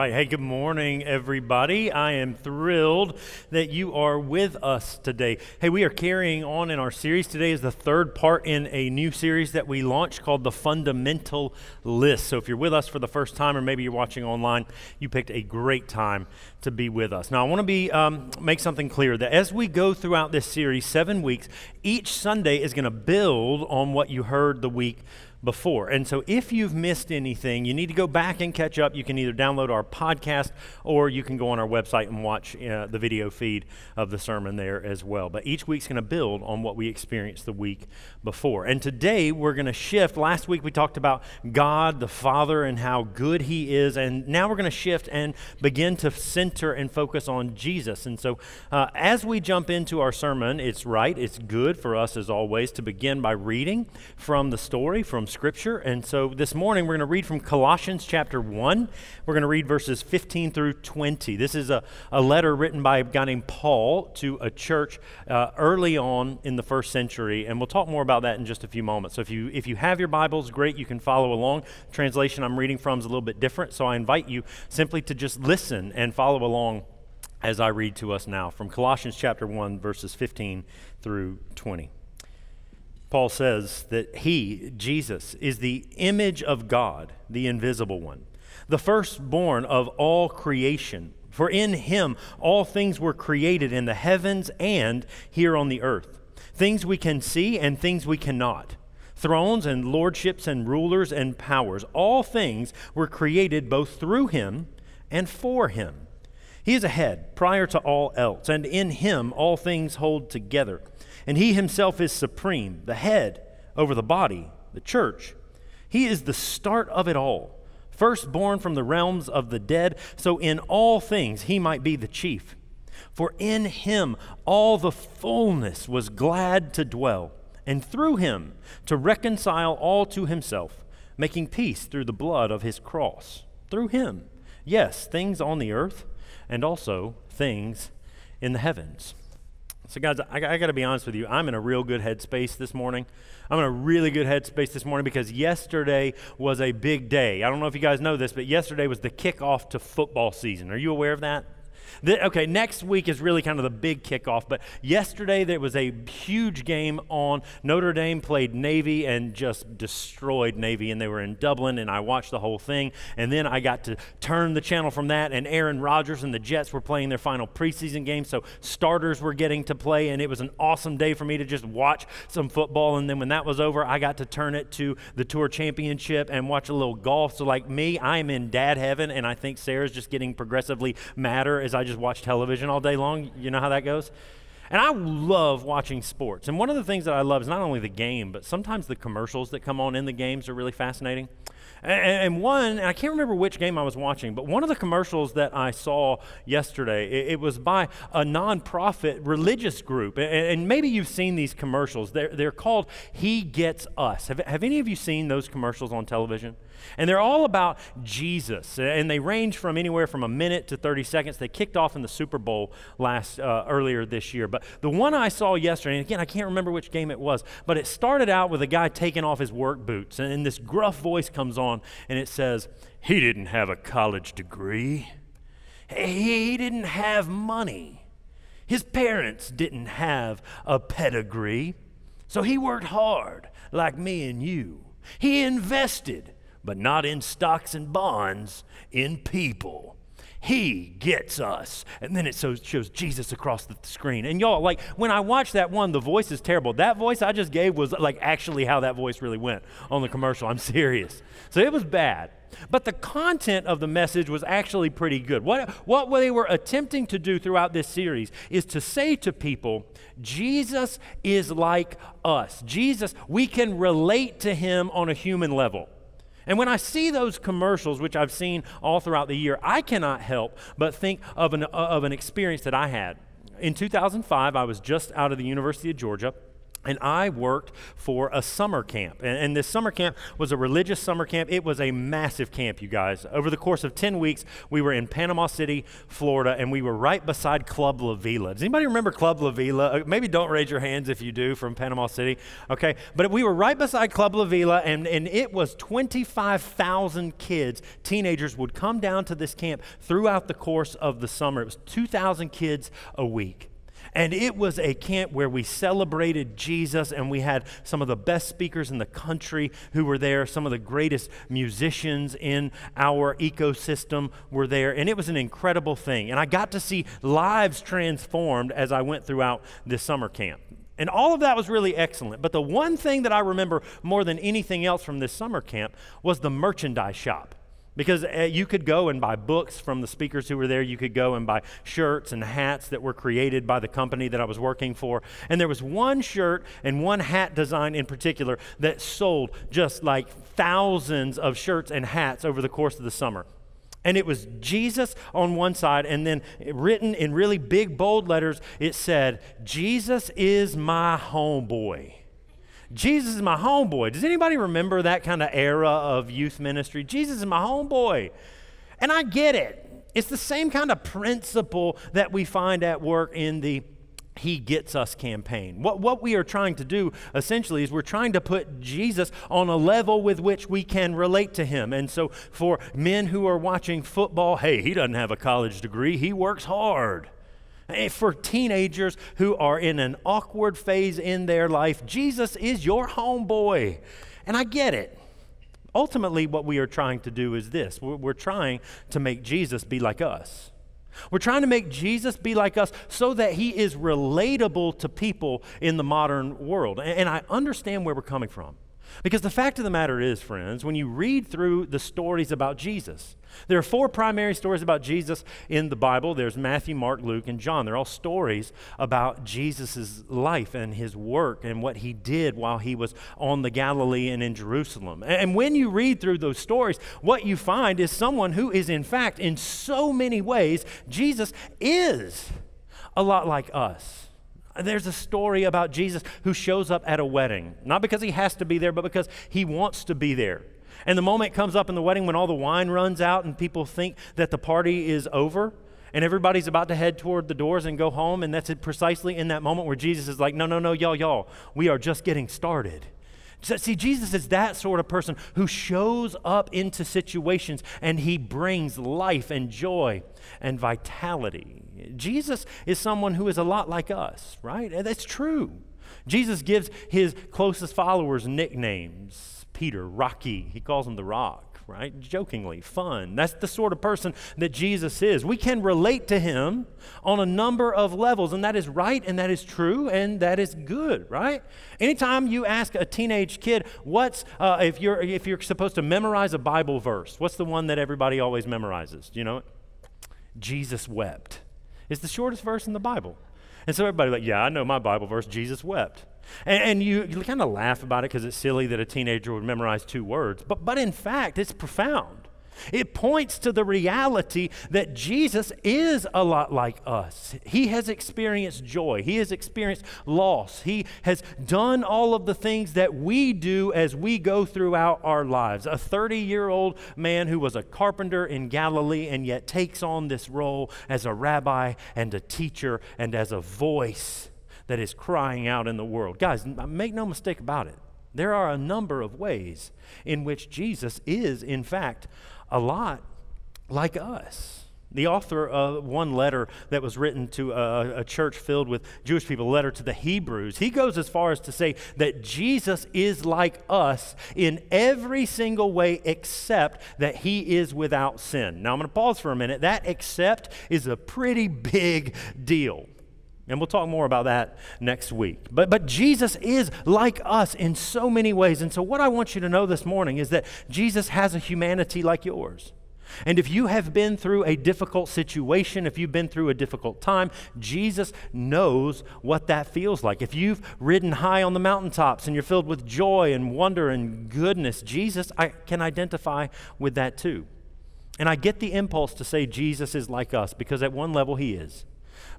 Right. Hey, good morning, everybody. I am thrilled that you are with us today. Hey, we are carrying on in our series. Today is the third part in a new series that we launched called The Fundamental List. So if you're with us for the first time, or maybe you're watching online, you picked a great time to be with us. Now, I want to be um, make something clear that as we go throughout this series, seven weeks, each Sunday is going to build on what you heard the week before. And so if you've missed anything, you need to go back and catch up. You can either download our podcast or you can go on our website and watch uh, the video feed of the sermon there as well. But each week's going to build on what we experienced the week before. And today we're going to shift. Last week we talked about God the Father and how good He is. And now we're going to shift and begin to center and focus on Jesus. And so uh, as we jump into our sermon, it's right, it's good for us as always to begin by reading from the story, from Scripture. And so this morning we're going to read from Colossians chapter 1. We're going to read verses 15 through 20. This is a, a letter written by a guy named Paul to a church uh, early on in the first century. And we'll talk more about that in just a few moments. So if you, if you have your Bibles, great, you can follow along. Translation I'm reading from is a little bit different. So I invite you simply to just listen and follow along as I read to us now from Colossians chapter 1, verses 15 through 20. Paul says that he, Jesus, is the image of God, the invisible one, the firstborn of all creation. For in him all things were created in the heavens and here on the earth, things we can see and things we cannot. Thrones and lordships and rulers and powers, all things were created both through him and for him. He is a head prior to all else, and in him all things hold together and he himself is supreme, the head over the body, the church. He is the start of it all, firstborn from the realms of the dead, so in all things he might be the chief. For in him all the fullness was glad to dwell, and through him to reconcile all to himself, making peace through the blood of his cross. Through him, yes, things on the earth, and also things in the heavens. So, guys, I, I got to be honest with you. I'm in a real good headspace this morning. I'm in a really good headspace this morning because yesterday was a big day. I don't know if you guys know this, but yesterday was the kickoff to football season. Are you aware of that? The, okay, next week is really kind of the big kickoff, but yesterday there was a huge game on. Notre Dame played Navy and just destroyed Navy, and they were in Dublin, and I watched the whole thing. And then I got to turn the channel from that, and Aaron Rodgers and the Jets were playing their final preseason game, so starters were getting to play, and it was an awesome day for me to just watch some football. And then when that was over, I got to turn it to the Tour Championship and watch a little golf. So, like me, I'm in dad heaven, and I think Sarah's just getting progressively madder as I just watch television all day long. You know how that goes? And I love watching sports. And one of the things that I love is not only the game, but sometimes the commercials that come on in the games are really fascinating. And, one, and I can't remember which game I was watching, but one of the commercials that I saw yesterday, it, it was by a nonprofit religious group. And, and, maybe you've seen these commercials. They're, they're called He Gets Us. Have, have any of you seen those commercials on television? And they're all about Jesus. And they range from anywhere from a minute to 30 seconds. They kicked off in the Super Bowl last uh, earlier this year. But the one I saw yesterday, and again, I can't remember which game it was, but it started out with a guy taking off his work boots. And, and this gruff voice comes on and it says, He didn't have a college degree, he didn't have money. His parents didn't have a pedigree. So he worked hard, like me and you. He invested but not in stocks and bonds, in people. He gets us. And then it shows, Jesus across the screen. And y'all, like, when I watched that one, the voice is terrible. That voice I just gave was like actually how that voice really went on the commercial. I'm serious. So it was bad. But the content of the message was actually pretty good. What, what they were attempting to do throughout this series is to say to people, Jesus is like us. Jesus, we can relate to him on a human level. And when I see those commercials, which I've seen all throughout the year, I cannot help but think of an, of an experience that I had. In 2005, I was just out of the University of Georgia. And I worked for a summer camp. And, and, this summer camp was a religious summer camp. It was a massive camp, you guys. Over the course of 10 weeks, we were in Panama City, Florida, and we were right beside Club La Vela. Does anybody remember Club La Vela? Uh, maybe don't raise your hands if you do from Panama City. Okay. But we were right beside Club La Vela, and, and it was 25,000 kids, teenagers, would come down to this camp throughout the course of the summer. It was 2,000 kids a week. And it was a camp where we celebrated Jesus, and we had some of the best speakers in the country who were there. Some of the greatest musicians in our ecosystem were there. And it was an incredible thing. And I got to see lives transformed as I went throughout this summer camp. And all of that was really excellent. But the one thing that I remember more than anything else from this summer camp was the merchandise shop. Because uh, you could go and buy books from the speakers who were there. You could go and buy shirts and hats that were created by the company that I was working for. And there was one shirt and one hat design in particular that sold just like thousands of shirts and hats over the course of the summer. And it was Jesus on one side, and then written in really big, bold letters, it said, Jesus is my homeboy. Jesus is my homeboy. Does anybody remember that kind of era of youth ministry? Jesus is my homeboy. And I get it. It's the same kind of principle that we find at work in the he Gets Us campaign. What, what we are trying to do essentially is we're trying to put Jesus on a level with which we can relate to him. And so for men who are watching football, hey, he doesn't have a college degree, he works hard. Eh, for teenagers who are in an awkward phase in their life, Jesus is your homeboy. And I get it. Ultimately, what we are trying to do is this we're trying to make Jesus be like us. We're trying to make Jesus be like us so that he is relatable to people in the modern world. And I understand where we're coming from. Because the fact of the matter is, friends, when you read through the stories about Jesus, there are four primary stories about Jesus in the Bible. There's Matthew, Mark, Luke, and John. They're all stories about Jesus' life and his work and what he did while he was on the Galilee and in Jerusalem. And when you read through those stories, what you find is someone who is, in fact, in so many ways, Jesus is a lot like us. There's a story about Jesus who shows up at a wedding, not because he has to be there, but because he wants to be there. And the moment comes up in the wedding when all the wine runs out and people think that the party is over and everybody's about to head toward the doors and go home. And that's precisely in that moment where Jesus is like, no, no, no, y'all, y'all, we are just getting started. See, Jesus is that sort of person who shows up into situations and he brings life and joy and vitality. Jesus is someone who is a lot like us, right? And that's true. Jesus gives his closest followers nicknames Peter, Rocky, he calls him the Rock right? Jokingly, fun. That's the sort of person that Jesus is. We can relate to him on a number of levels, and that is right and that is true and that is good, right? Anytime you ask a teenage kid, what's, uh, if, you're, if you're supposed to memorize a Bible verse, what's the one that everybody always memorizes? Do you know? Jesus wept. It's the shortest verse in the Bible. And so everybody like, yeah, I know my Bible verse, Jesus wept. And, and you, you kind of laugh about it because it's silly that a teenager would memorize two words. But, but in fact, it's profound. It points to the reality that Jesus is a lot like us. He has experienced joy, He has experienced loss, He has done all of the things that we do as we go throughout our lives. A 30 year old man who was a carpenter in Galilee and yet takes on this role as a rabbi and a teacher and as a voice that is crying out in the world. Guys, make no mistake about it. There are a number of ways in which Jesus is, in fact, a lot like us. The author of one letter that was written to a, a, church filled with Jewish people, a letter to the Hebrews, he goes as far as to say that Jesus is like us in every single way except that he is without sin. Now I'm going to pause for a minute. That except is a pretty big deal. And we'll talk more about that next week. But, but Jesus is like us in so many ways. And so, what I want you to know this morning is that Jesus has a humanity like yours. And if you have been through a difficult situation, if you've been through a difficult time, Jesus knows what that feels like. If you've ridden high on the mountaintops and you're filled with joy and wonder and goodness, Jesus I can identify with that too. And I get the impulse to say Jesus is like us because at one level he is.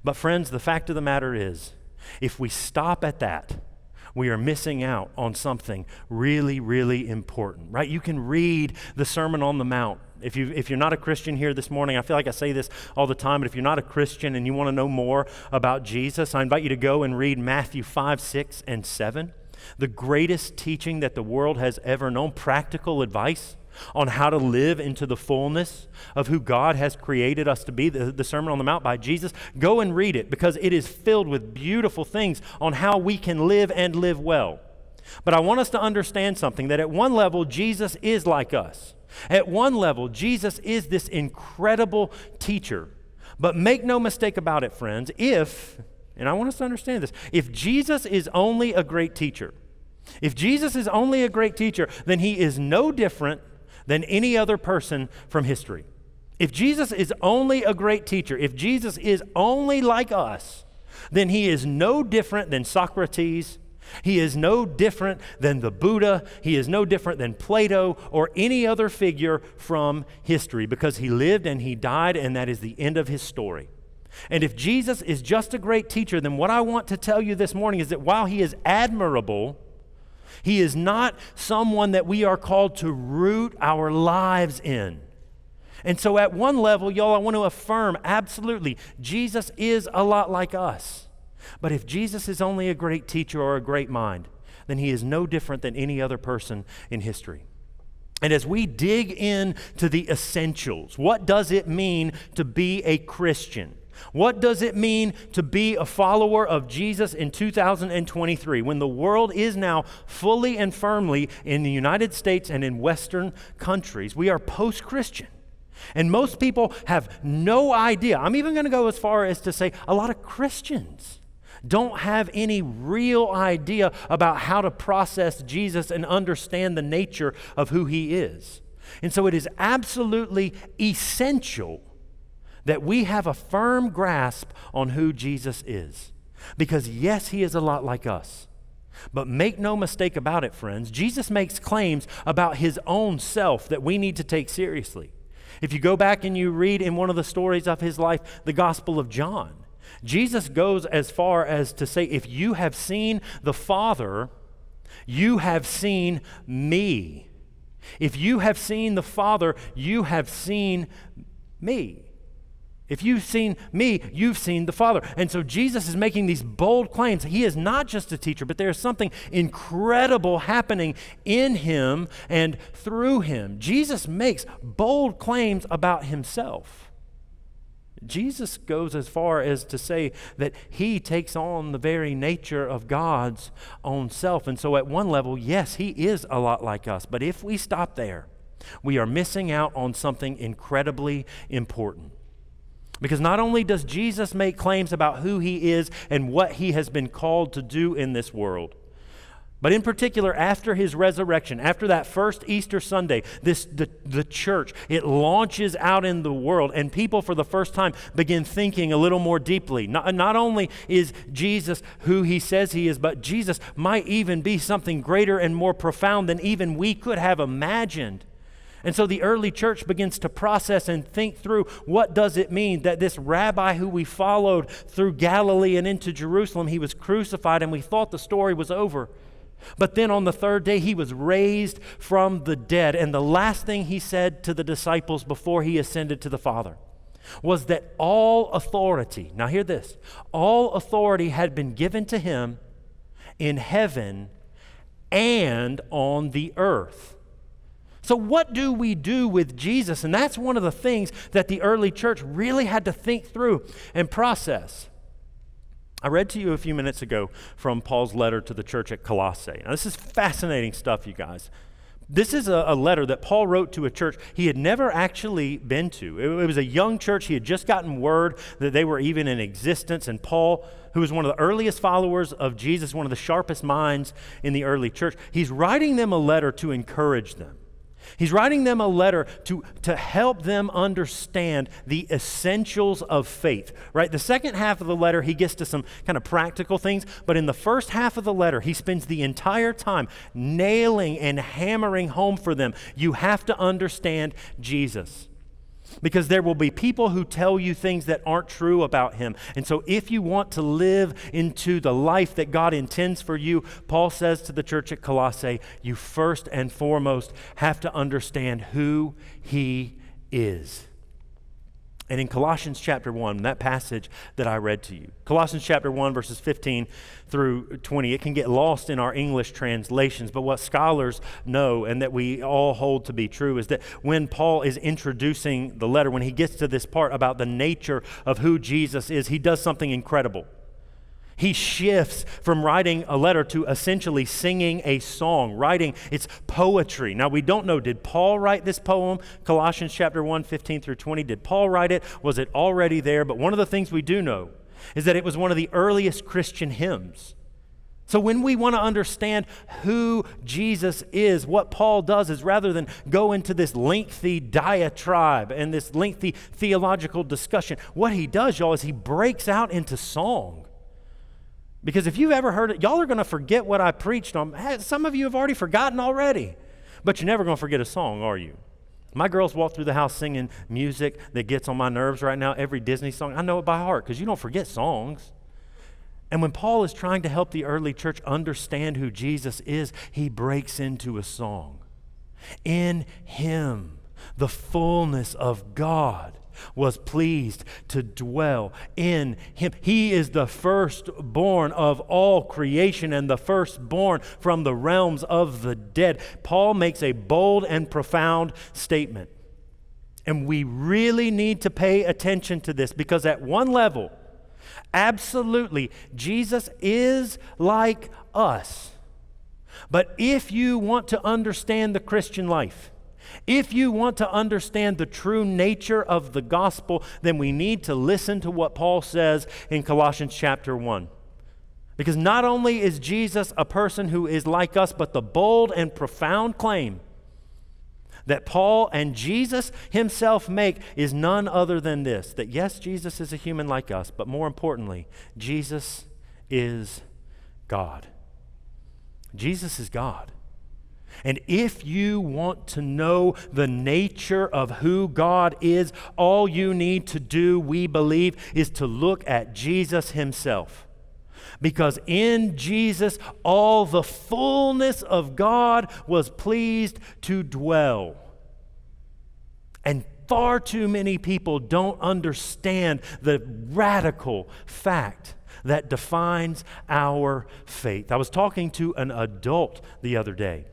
But, friends, the fact of the matter is, if we stop at that, we are missing out on something really, really important, right? You can read the Sermon on the Mount. If, you, if you're not a Christian here this morning, I feel like I say this all the time, but if you're not a Christian and you want to know more about Jesus, I invite you to go and read Matthew 5, 6, and 7. The greatest teaching that the world has ever known, practical advice on how to live into the fullness of who God has created us to be, the, the, Sermon on the Mount by Jesus, go and read it because it is filled with beautiful things on how we can live and live well. But I want us to understand something that at one level, Jesus is like us. At one level, Jesus is this incredible teacher. But make no mistake about it, friends, if, and I want us to understand this, if Jesus is only a great teacher, if Jesus is only a great teacher, then he is no different than any other person from history. If Jesus is only a great teacher, if Jesus is only like us, then he is no different than Socrates. He is no different than the Buddha. He is no different than Plato or any other figure from history because he lived and he died, and that is the end of his story. And if Jesus is just a great teacher, then what I want to tell you this morning is that while he is admirable, he is not someone that we are called to root our lives in. And so, at one level, y'all, I want to affirm absolutely, Jesus is a lot like us. But if Jesus is only a great teacher or a great mind, then he is no different than any other person in history. And as we dig into the essentials, what does it mean to be a Christian? What does it mean to be a follower of Jesus in 2023 when the world is now fully and firmly in the United States and in Western countries? We are post Christian. And most people have no idea. I'm even going to go as far as to say a lot of Christians don't have any real idea about how to process Jesus and understand the nature of who he is. And so it is absolutely essential that we have a firm grasp on who Jesus is. Because, yes, he is a lot like us. But make no mistake about it, friends, Jesus makes claims about his own self that we need to take seriously. If you go back and you read in one of the stories of his life, the Gospel of John, Jesus goes as far as to say, If you have seen the Father, you have seen me. If you have seen the Father, you have seen me. If you've seen me, you've seen the Father. And so Jesus is making these bold claims. He is not just a teacher, but there's something incredible happening in him and through him. Jesus makes bold claims about himself. Jesus goes as far as to say that he takes on the very nature of God's own self. And so, at one level, yes, he is a lot like us. But if we stop there, we are missing out on something incredibly important. Because not only does Jesus make claims about who he is and what he has been called to do in this world, but in particular, after his resurrection, after that first Easter Sunday, this, the, the church, it launches out in the world, and people for the first time begin thinking a little more deeply. Not, not only is Jesus who he says he is, but Jesus might even be something greater and more profound than even we could have imagined. And so the early church begins to process and think through what does it mean that this rabbi who we followed through Galilee and into Jerusalem, he was crucified and we thought the story was over. But then on the third day, he was raised from the dead. And the last thing he said to the disciples before he ascended to the Father was that all authority, now hear this, all authority had been given to him in heaven and on the earth. So, what do we do with Jesus? And that's one of the things that the early church really had to think through and process. I read to you a few minutes ago from Paul's letter to the church at Colossae. Now, this is fascinating stuff, you guys. This is a, a, letter that Paul wrote to a church he had never actually been to. It, it, was a young church. He had just gotten word that they were even in existence. And Paul, who was one of the earliest followers of Jesus, one of the sharpest minds in the early church, he's writing them a letter to encourage them. He's writing them a letter to, to help them understand the essentials of faith, right? The second half of the letter, he gets to some kind of practical things, but in the first half of the letter, he spends the entire time nailing and hammering home for them you have to understand Jesus. Because there will be people who tell you things that aren't true about him. And so, if you want to live into the life that God intends for you, Paul says to the church at Colossae, you first and foremost have to understand who he is. And in Colossians chapter 1, that passage that I read to you, Colossians chapter 1, verses 15 through 20, it can get lost in our English translations. But what scholars know and that we all hold to be true is that when Paul is introducing the letter, when he gets to this part about the nature of who Jesus is, he does something incredible. He shifts from writing a letter to essentially singing a song, writing it's poetry. Now we don't know did Paul write this poem, Colossians chapter 1 15 through 20? Did Paul write it? Was it already there? But one of the things we do know is that it was one of the earliest Christian hymns. So, when we want to understand who Jesus is, what Paul does is rather than go into this lengthy diatribe and this lengthy theological discussion, what he does, y'all, is he breaks out into song. Because if you've ever heard it, y'all are going to forget what I preached on. Some of you have already forgotten already, but you're never going to forget a song, are you? My girls walk through the house singing music that gets on my nerves right now, every Disney song. I know it by heart because you don't forget songs. And when Paul is trying to help the early church understand who Jesus is, he breaks into a song. In him, the fullness of God was pleased to dwell in him. He is the firstborn of all creation and the firstborn from the realms of the dead. Paul makes a bold and profound statement. And we really need to pay attention to this because, at one level, absolutely, Jesus is like us. But if you want to understand the Christian life, if you want to understand the true nature of the gospel, then we need to listen to what Paul says in Colossians chapter 1. Because not only is Jesus a person who is like us, but the bold and profound claim that Paul and Jesus himself make is none other than this that yes, Jesus is a human like us, but more importantly, Jesus is God. Jesus is God. And if you want to know the nature of who God is, all you need to do, we believe, is to look at Jesus himself. Because in Jesus, all the fullness of God was pleased to dwell. And far too many people don't understand the radical fact that defines our faith. I was talking to an adult the other day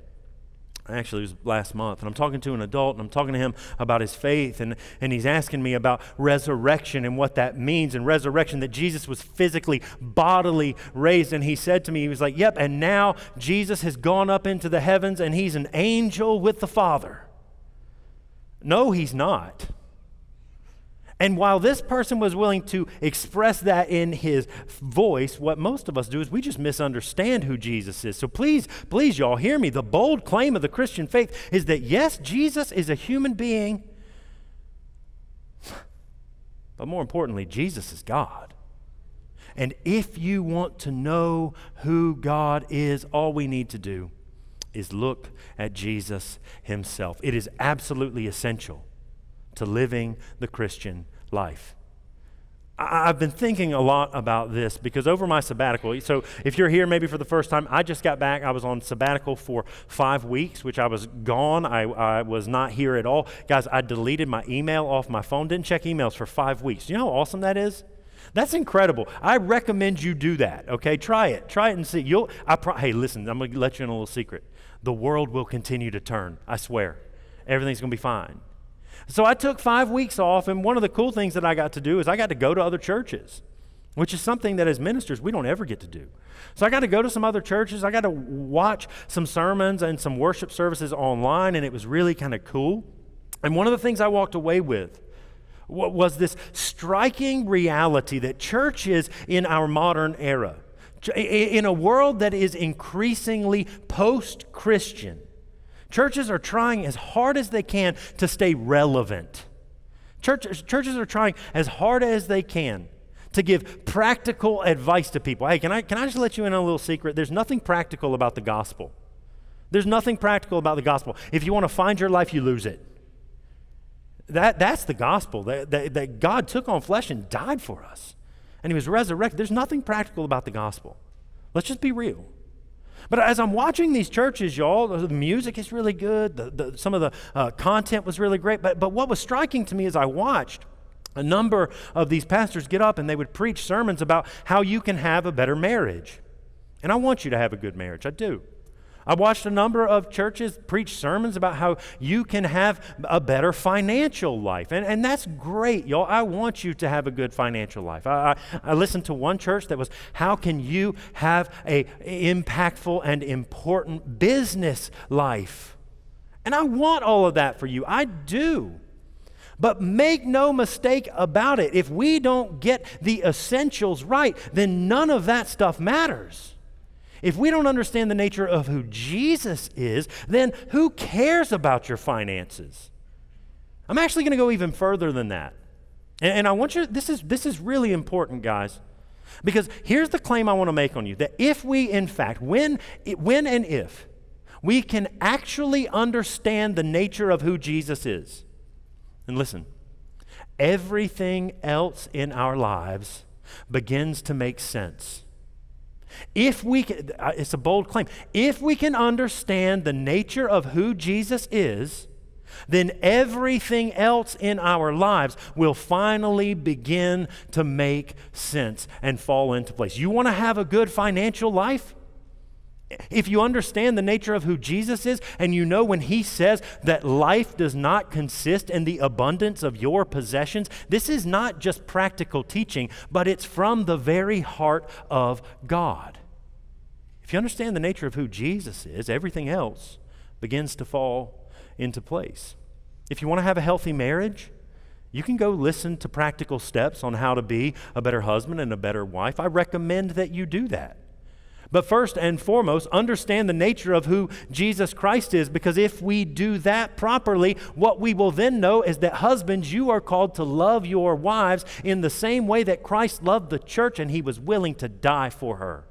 actually it was last month and i'm talking to an adult and i'm talking to him about his faith and, and he's asking me about resurrection and what that means and resurrection that jesus was physically bodily raised. And he said to me he was like yep and now jesus has gone up into the heavens and he's an angel with the father. No he's not and while this person was willing to express that in his voice, what most of us do is we just misunderstand who Jesus is. So please, please, y'all, hear me. The bold claim of the Christian faith is that yes, Jesus is a human being, but more importantly, Jesus is God. And if you want to know who God is, all we need to do is look at Jesus himself. It is absolutely essential to living the Christian life. I've been thinking a lot about this because over my sabbatical, so if you're here maybe for the first time, I just got back. I was on sabbatical for five weeks, which I was gone. I, I was not here at all. Guys, I deleted my email off my phone, didn't check emails for five weeks. You know how awesome that is? That's incredible. I recommend you do that, okay? Try it. Try it and see. You'll, I pro- hey, listen, I'm going to let you in a little secret. The world will continue to turn, I swear. Everything's going to be fine. So I took five weeks off, and one of the cool things that I got to do is I got to go to other churches, which is something that as ministers we don't ever get to do. So I got to go to some other churches. I got to watch some sermons and some worship services online, and it was really kind of cool. And one of the things I walked away with was this striking reality that churches in our modern era, in a world that is increasingly post Christian, Churches are trying as hard as they can to stay relevant. Church, churches are trying as hard as they can to give practical advice to people. Hey, can I, can I just let you in on a little secret? There's nothing practical about the gospel. There's nothing practical about the gospel. If you want to find your life, you lose it. That, that's the gospel, that, that, that God took on flesh and died for us. And he was resurrected. There's nothing practical about the gospel. Let's just be real. But as I'm watching these churches, y'all, the music is really good. The, the, some of the uh, content was really great. But, but what was striking to me as I watched, a number of these pastors get up and they would preach sermons about how you can have a better marriage. And I want you to have a good marriage. I do. I watched a number of churches preach sermons about how you can have a better financial life. And, and that's great, y'all. I want you to have a good financial life. I, I, I listened to one church that was, how can you have a impactful and important business life? And I want all of that for you. I do. But make no mistake about it. If we don't get the essentials right, then none of that stuff matters. If we don't understand the nature of who Jesus is, then who cares about your finances? I'm actually going to go even further than that. And, and, I want you, this is, this is really important, guys, because here's the claim I want to make on you that if we, in fact, when, when and if we can actually understand the nature of who Jesus is, and listen, everything else in our lives begins to make sense. If we can, uh, it's a bold claim. If we can understand the nature of who Jesus is, then everything else in our lives will finally begin to make sense and fall into place. You want to have a good financial life? If you understand the nature of who Jesus is, and you know when he says that life does not consist in the abundance of your possessions, this is not just practical teaching, but it's from the very heart of God. If you understand the nature of who Jesus is, everything else begins to fall into place. If you want to have a healthy marriage, you can go listen to practical steps on how to be a better husband and a better wife. I recommend that you do that. But first and foremost, understand the nature of who Jesus Christ is, because if we do that properly, what we will then know is that husbands, you are called to love your wives in the same way that Christ loved the church and he was willing to die for her.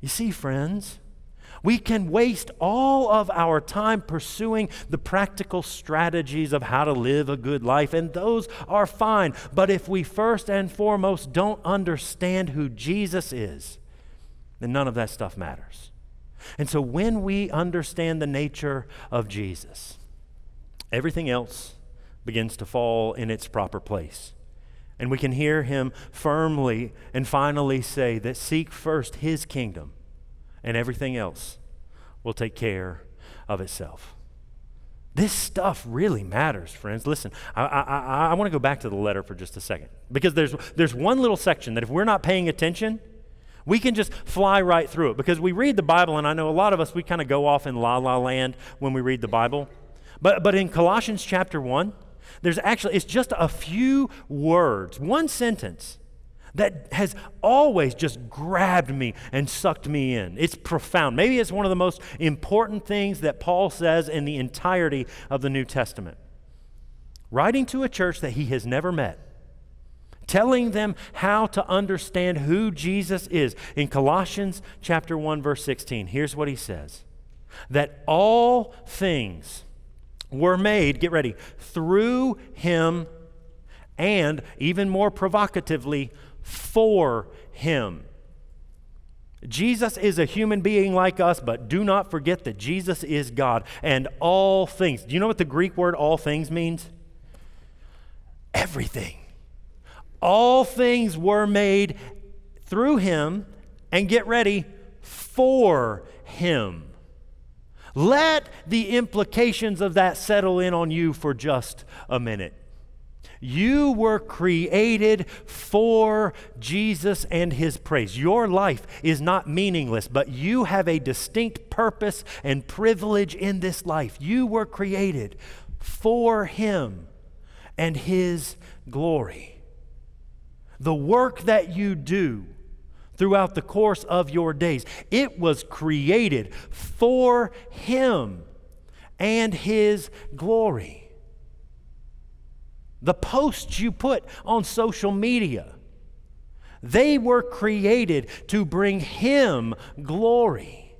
You see, friends, we can waste all of our time pursuing the practical strategies of how to live a good life, and those are fine. But if we first and foremost don't understand who Jesus is, then none of that stuff matters. And so when we understand the nature of Jesus, everything else begins to fall in its proper place. And we can hear him firmly and finally say that seek first his kingdom, and everything else will take care of itself. This stuff really matters, friends. Listen, I, I, I, want to go back to the letter for just a second because there's, there's one little section that if we're not paying attention, we can just fly right through it because we read the Bible, and I know a lot of us, we kind of go off in la la land when we read the Bible. But, but in Colossians chapter 1, there's actually, it's just a few words, one sentence that has always just grabbed me and sucked me in. It's profound. Maybe it's one of the most important things that Paul says in the entirety of the New Testament. Writing to a church that he has never met telling them how to understand who Jesus is. In Colossians chapter 1 verse 16, here's what he says. That all things were made, get ready, through him and even more provocatively for him. Jesus is a human being like us, but do not forget that Jesus is God and all things. Do you know what the Greek word all things means? Everything. All things were made through him, and get ready, for him. Let the implications of that settle in on you for just a minute. You were created for Jesus and his praise. Your life is not meaningless, but you have a distinct purpose and privilege in this life. You were created for him and his glory the work that you do throughout the course of your days, it was created for Him and His glory. The posts you put on social media, they were created to bring Him glory.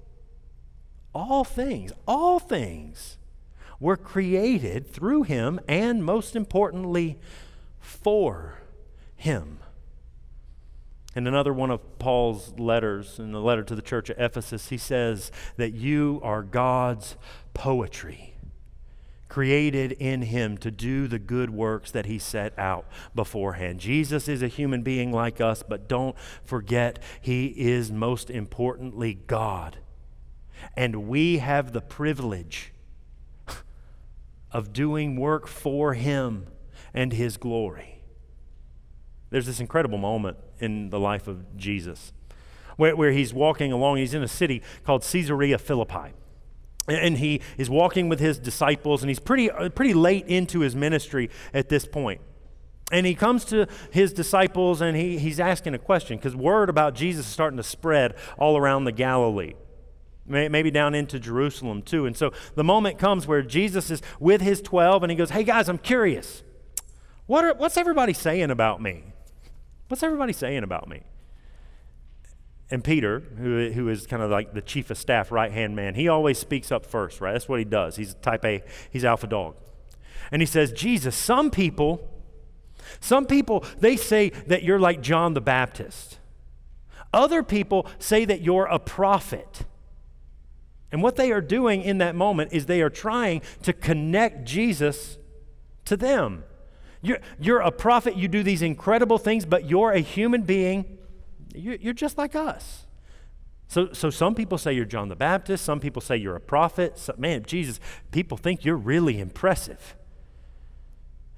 All things, all things were created through him and, most importantly, for him. In another one of Paul's letters, in the letter to the church at Ephesus, he says that you are God's poetry, created in him to do the good works that he set out beforehand. Jesus is a human being like us, but don't forget, he is most importantly God. And we have the privilege of doing work for him and his glory. There's this incredible moment in the life of Jesus where, where he's walking along. He's in a city called Caesarea Philippi. And he is walking with his disciples, and he's pretty, uh, pretty late into his ministry at this point. And he comes to his disciples and he, he's asking a question because word about Jesus is starting to spread all around the Galilee, maybe down into Jerusalem too. And so the moment comes where Jesus is with his 12 and he goes, Hey guys, I'm curious. What are, what's everybody saying about me? What's everybody saying about me? And Peter, who, who is kind of like the chief of staff, right hand man, he always speaks up first, right? That's what he does. He's type A, he's alpha dog. And he says, Jesus, some people, some people, they say that you're like John the Baptist. Other people say that you're a prophet. And what they are doing in that moment is they are trying to connect Jesus to them. You're, you're a prophet, you do these incredible things, but you're a human being. You're, you're just like us. So, so some people say you're John the Baptist, some people say you're a prophet. So, man, Jesus, people think you're really impressive.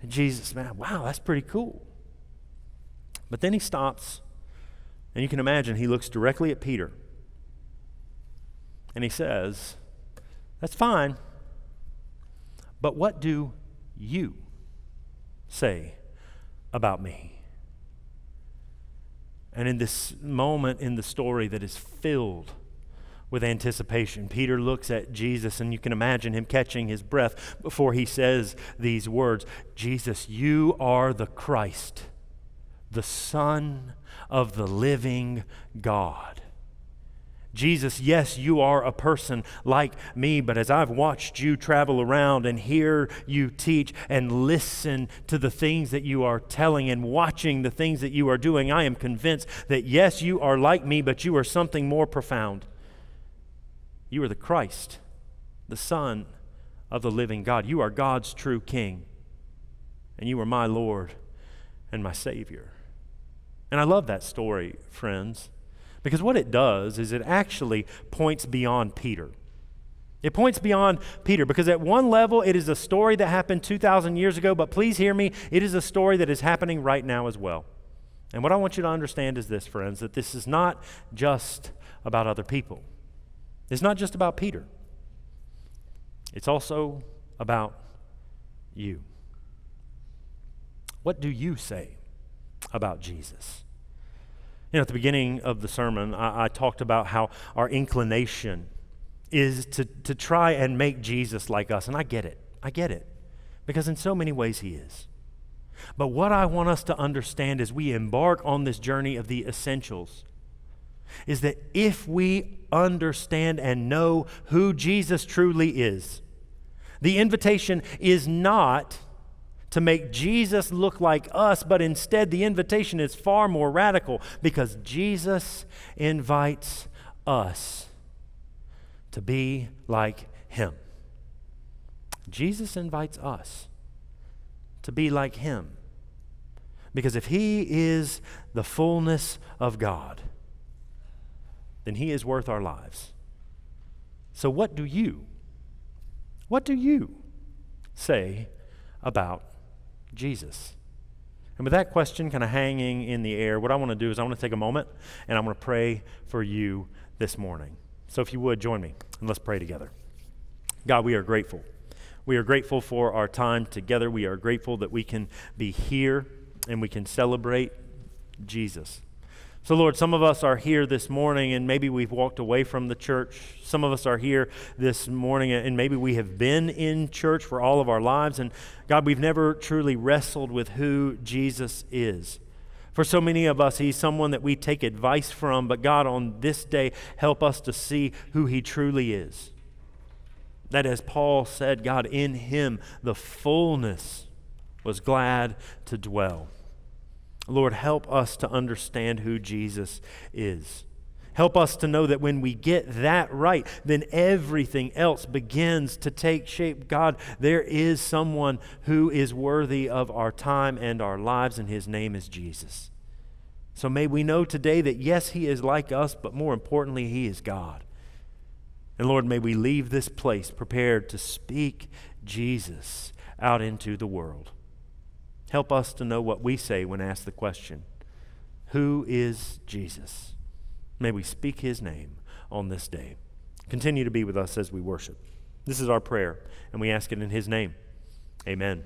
And Jesus, man, wow, that's pretty cool. But then he stops, and you can imagine he looks directly at Peter. And he says, That's fine, but what do you say about me? And in this moment in the story that is filled with anticipation, Peter looks at Jesus, and you can imagine him catching his breath before he says these words Jesus, you are the Christ, the Son of the living God. Jesus, yes, you are a person like me, but as I've watched you travel around and hear you teach and listen to the things that you are telling and watching the things that you are doing, I am convinced that yes, you are like me, but you are something more profound. You are the Christ, the Son of the living God. You are God's true King, and you are my Lord and my Savior. And I love that story, friends. Because what it does is it actually points beyond Peter. It points beyond Peter because, at one level, it is a story that happened 2,000 years ago, but please hear me, it is a story that is happening right now as well. And what I want you to understand is this, friends, that this is not just about other people. It's not just about Peter, it's also about you. What do you say about Jesus? You know, at the beginning of the sermon, I, I talked about how our inclination is to, to try and make Jesus like us. And I get it. I get it. Because in so many ways, he is. But what I want us to understand as we embark on this journey of the essentials is that if we understand and know who Jesus truly is, the invitation is not to make Jesus look like us, but instead the invitation is far more radical because Jesus invites us to be like him. Jesus invites us to be like him. Because if he is the fullness of God, then he is worth our lives. So, what do you, what do you say about Jesus? And with that question kind of hanging in the air, what I want to do is I want to take a moment and I'm going to pray for you this morning. So if you would, join me and let's pray together. God, we are grateful. We are grateful for our time together. We are grateful that we can be here and we can celebrate Jesus. So, Lord, some of us are here this morning and maybe we've walked away from the church. Some of us are here this morning and maybe we have been in church for all of our lives. And God, we've never truly wrestled with who Jesus is. For so many of us, He's someone that we take advice from, but God, on this day, help us to see who He truly is. That as Paul said, God, in him the fullness was glad to dwell. Lord, help us to understand who Jesus is. Help us to know that when we get that right, then everything else begins to take shape. God, there is someone who is worthy of our time and our lives, and his name is Jesus. So may we know today that yes, he is like us, but more importantly, he is God. And Lord, may we leave this place prepared to speak Jesus out into the world. Help us to know what we say when asked the question Who is Jesus? May we speak his name on this day. Continue to be with us as we worship. This is our prayer, and we ask it in his name. Amen.